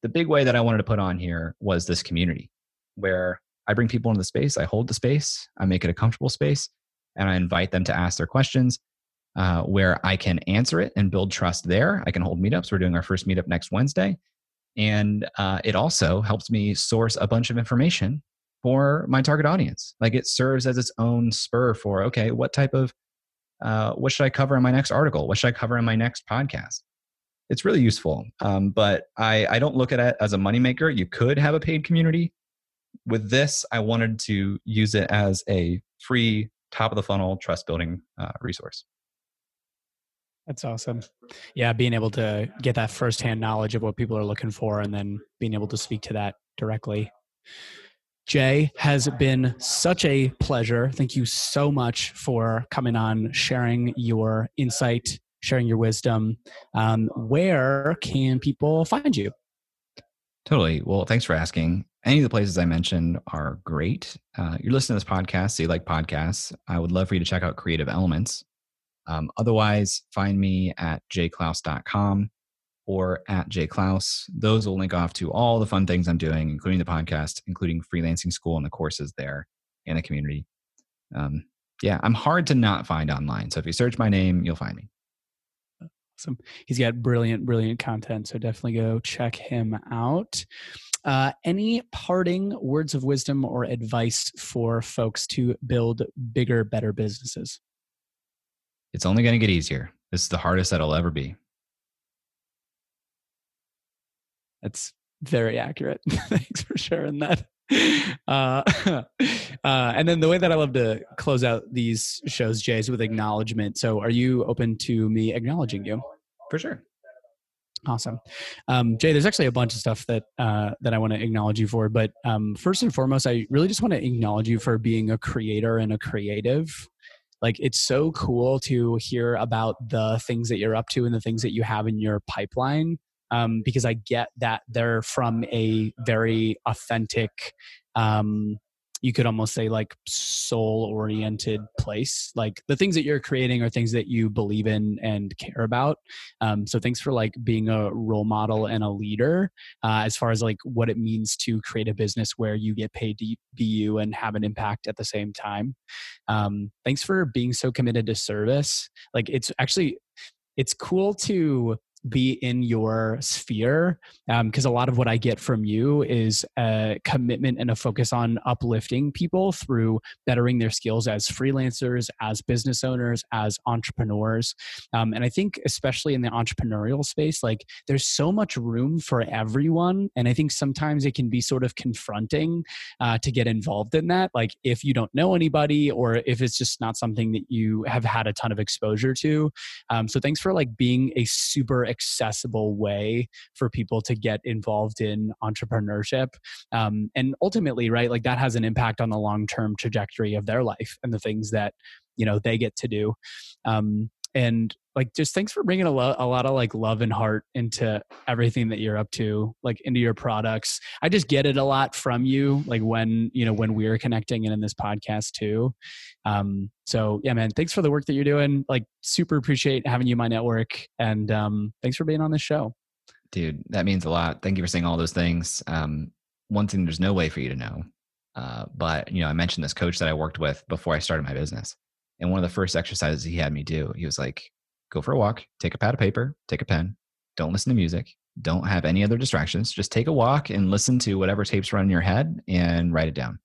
Speaker 2: the big way that I wanted to put on here was this community where I bring people into the space, I hold the space, I make it a comfortable space, and I invite them to ask their questions uh, where I can answer it and build trust there. I can hold meetups. We're doing our first meetup next Wednesday. And uh, it also helps me source a bunch of information for my target audience. Like it serves as its own spur for, okay, what type of, uh, what should I cover in my next article? What should I cover in my next podcast? It's really useful. Um, but I, I don't look at it as a moneymaker. You could have a paid community. With this, I wanted to use it as a free top of the funnel trust building uh, resource.
Speaker 1: That's awesome. Yeah, being able to get that firsthand knowledge of what people are looking for and then being able to speak to that directly. Jay has been such a pleasure. Thank you so much for coming on, sharing your insight, sharing your wisdom. Um, where can people find you?
Speaker 2: Totally. Well, thanks for asking. Any of the places I mentioned are great. Uh, you're listening to this podcast, so you like podcasts. I would love for you to check out Creative Elements. Um, otherwise, find me at jayclouse.com or at jayclouse. Those will link off to all the fun things I'm doing, including the podcast, including freelancing school and the courses there and the community. Um, yeah, I'm hard to not find online. So if you search my name, you'll find me.
Speaker 1: Awesome. He's got brilliant, brilliant content. So definitely go check him out. Uh, any parting words of wisdom or advice for folks to build bigger, better businesses?
Speaker 2: It's only going to get easier. This is the hardest that it'll ever be.
Speaker 1: That's very accurate. Thanks for sharing that. Uh, uh, and then the way that I love to close out these shows, Jay, is with acknowledgement. So, are you open to me acknowledging you?
Speaker 2: For sure.
Speaker 1: Awesome, um, Jay. There's actually a bunch of stuff that uh, that I want to acknowledge you for, but um, first and foremost, I really just want to acknowledge you for being a creator and a creative. Like it's so cool to hear about the things that you're up to and the things that you have in your pipeline um, because I get that they're from a very authentic, um, you could almost say like soul oriented place. Like the things that you're creating are things that you believe in and care about. Um, so thanks for like being a role model and a leader uh, as far as like what it means to create a business where you get paid to be you and have an impact at the same time. Um, thanks for being so committed to service. Like it's actually it's cool to be in your sphere because um, a lot of what i get from you is a commitment and a focus on uplifting people through bettering their skills as freelancers as business owners as entrepreneurs. Um, and i think especially in the entrepreneurial space like there's so much room for everyone and i think sometimes it can be sort of confronting uh, to get involved in that like if you don't know anybody or if it's just not something that you have had a ton of exposure to. Um, so thanks for like being a super accessible way for people to get involved in entrepreneurship. Um, and ultimately, right, like that has an impact on the long term trajectory of their life and the things that you know they get to do. Um, and like just thanks for bringing a, lo- a lot of like love and heart into everything that you're up to like into your products. I just get it a lot from you like when you know when we are connecting and in this podcast too. Um so yeah man thanks for the work that you're doing. Like super appreciate having you my network and um thanks for being on this show.
Speaker 2: Dude that means a lot. Thank you for saying all those things. Um one thing there's no way for you to know uh, but you know i mentioned this coach that i worked with before i started my business and one of the first exercises he had me do, he was like, go for a walk, take a pad of paper, take a pen, don't listen to music, don't have any other distractions. Just take a walk and listen to whatever tapes run in your head and write it down.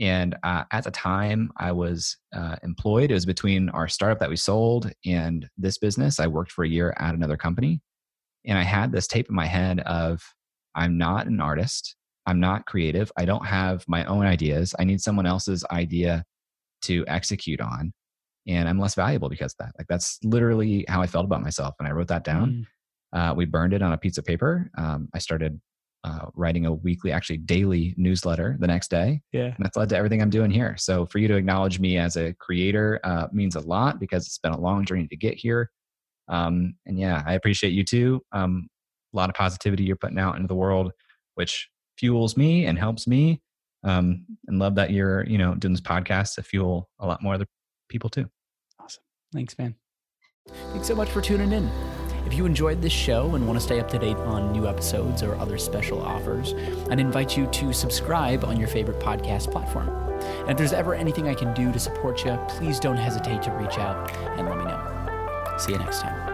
Speaker 2: And uh, at the time, I was uh, employed. It was between our startup that we sold and this business. I worked for a year at another company. And I had this tape in my head of I'm not an artist. I'm not creative. I don't have my own ideas. I need someone else's idea to execute on and i'm less valuable because of that. Like that's literally how i felt about myself and i wrote that down. Mm. uh, we burned it on a piece of paper. Um, i started uh, writing a weekly actually daily newsletter the next day
Speaker 1: yeah.
Speaker 2: and that's led to everything i'm doing here. So for you to acknowledge me as a creator uh, means a lot because it's been a long journey to get here. Um, and yeah i appreciate you too. Um, a lot of positivity you're putting out into the world which fuels me and helps me um, and love that you're you know doing this podcast to fuel a lot more other people too.
Speaker 1: Awesome. Thanks man. Thanks so much for tuning in. If you enjoyed this show and want to stay up to date on new episodes or other special offers i'd invite you to subscribe on your favorite podcast platform. And if there's ever anything i can do to support you please don't hesitate to reach out and let me know. See you next time